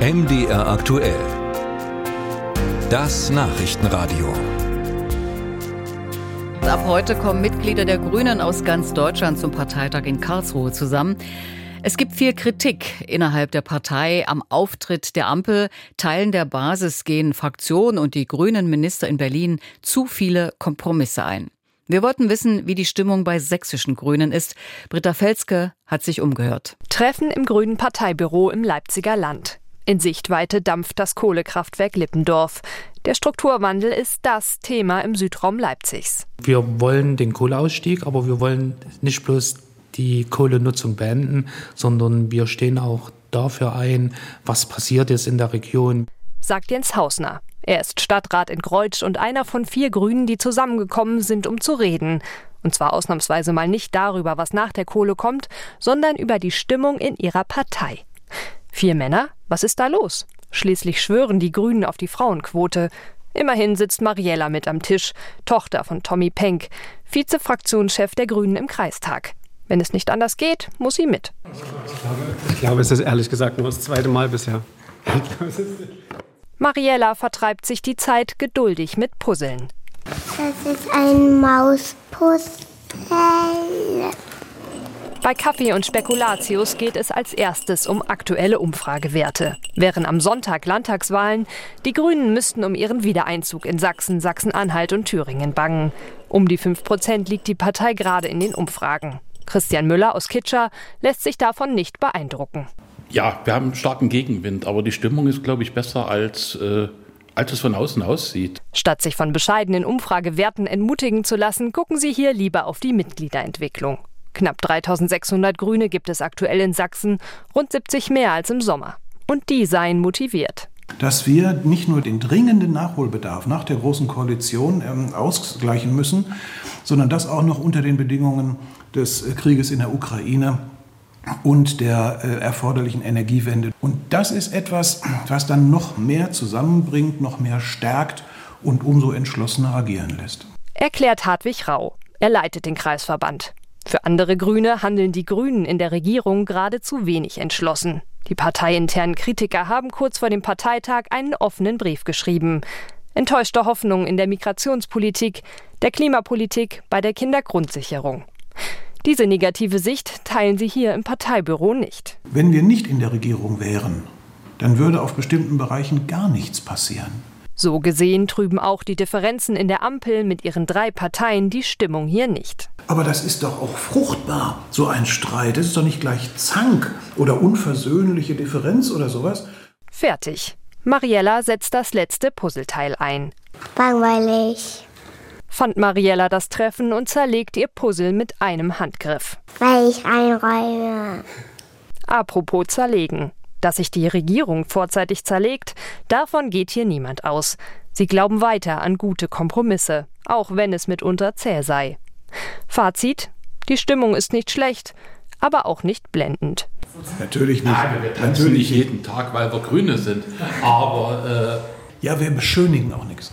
MDR aktuell. Das Nachrichtenradio. Ab heute kommen Mitglieder der Grünen aus ganz Deutschland zum Parteitag in Karlsruhe zusammen. Es gibt viel Kritik innerhalb der Partei am Auftritt der Ampel. Teilen der Basis gehen Fraktionen und die grünen Minister in Berlin zu viele Kompromisse ein. Wir wollten wissen, wie die Stimmung bei sächsischen Grünen ist. Britta Felske hat sich umgehört. Treffen im Grünen Parteibüro im Leipziger Land. In Sichtweite dampft das Kohlekraftwerk Lippendorf. Der Strukturwandel ist das Thema im Südraum Leipzigs. Wir wollen den Kohleausstieg, aber wir wollen nicht bloß die Kohlenutzung beenden, sondern wir stehen auch dafür ein, was passiert ist in der Region. Sagt Jens Hausner. Er ist Stadtrat in Kreutsch und einer von vier Grünen, die zusammengekommen sind, um zu reden. Und zwar ausnahmsweise mal nicht darüber, was nach der Kohle kommt, sondern über die Stimmung in ihrer Partei. Vier Männer? Was ist da los? Schließlich schwören die Grünen auf die Frauenquote. Immerhin sitzt Mariella mit am Tisch, Tochter von Tommy Penck, Vizefraktionschef der Grünen im Kreistag. Wenn es nicht anders geht, muss sie mit. Ich glaube, es ist ehrlich gesagt nur das zweite Mal bisher. Mariella vertreibt sich die Zeit geduldig mit Puzzeln. Das ist ein Mauspuzzle. Bei Kaffee und Spekulatius geht es als erstes um aktuelle Umfragewerte. Wären am Sonntag Landtagswahlen, die Grünen müssten um ihren Wiedereinzug in Sachsen, Sachsen-Anhalt und Thüringen bangen. Um die 5 Prozent liegt die Partei gerade in den Umfragen. Christian Müller aus Kitscher lässt sich davon nicht beeindrucken. Ja, wir haben einen starken Gegenwind, aber die Stimmung ist, glaube ich, besser als, äh, als es von außen aussieht. Statt sich von bescheidenen Umfragewerten entmutigen zu lassen, gucken Sie hier lieber auf die Mitgliederentwicklung. Knapp 3600 Grüne gibt es aktuell in Sachsen, rund 70 mehr als im Sommer. Und die seien motiviert. Dass wir nicht nur den dringenden Nachholbedarf nach der Großen Koalition ähm, ausgleichen müssen, sondern das auch noch unter den Bedingungen des Krieges in der Ukraine und der äh, erforderlichen Energiewende. Und das ist etwas, was dann noch mehr zusammenbringt, noch mehr stärkt und umso entschlossener agieren lässt. Erklärt Hartwig Rau. Er leitet den Kreisverband. Für andere Grüne handeln die Grünen in der Regierung geradezu wenig entschlossen. Die parteiinternen Kritiker haben kurz vor dem Parteitag einen offenen Brief geschrieben. Enttäuschte Hoffnung in der Migrationspolitik, der Klimapolitik, bei der Kindergrundsicherung. Diese negative Sicht teilen sie hier im Parteibüro nicht. Wenn wir nicht in der Regierung wären, dann würde auf bestimmten Bereichen gar nichts passieren. So gesehen trüben auch die Differenzen in der Ampel mit ihren drei Parteien die Stimmung hier nicht. Aber das ist doch auch fruchtbar, so ein Streit. Das ist doch nicht gleich Zank oder unversöhnliche Differenz oder sowas. Fertig. Mariella setzt das letzte Puzzleteil ein. Langweilig. Fand Mariella das Treffen und zerlegt ihr Puzzle mit einem Handgriff. Weil ich einräume. Apropos zerlegen. Dass sich die Regierung vorzeitig zerlegt, davon geht hier niemand aus. Sie glauben weiter an gute Kompromisse, auch wenn es mitunter zäh sei. Fazit: Die Stimmung ist nicht schlecht, aber auch nicht blendend. Natürlich nicht. Nein, wir tanzen Natürlich nicht jeden Tag, weil wir Grüne sind. Aber äh ja, wir beschönigen auch nichts.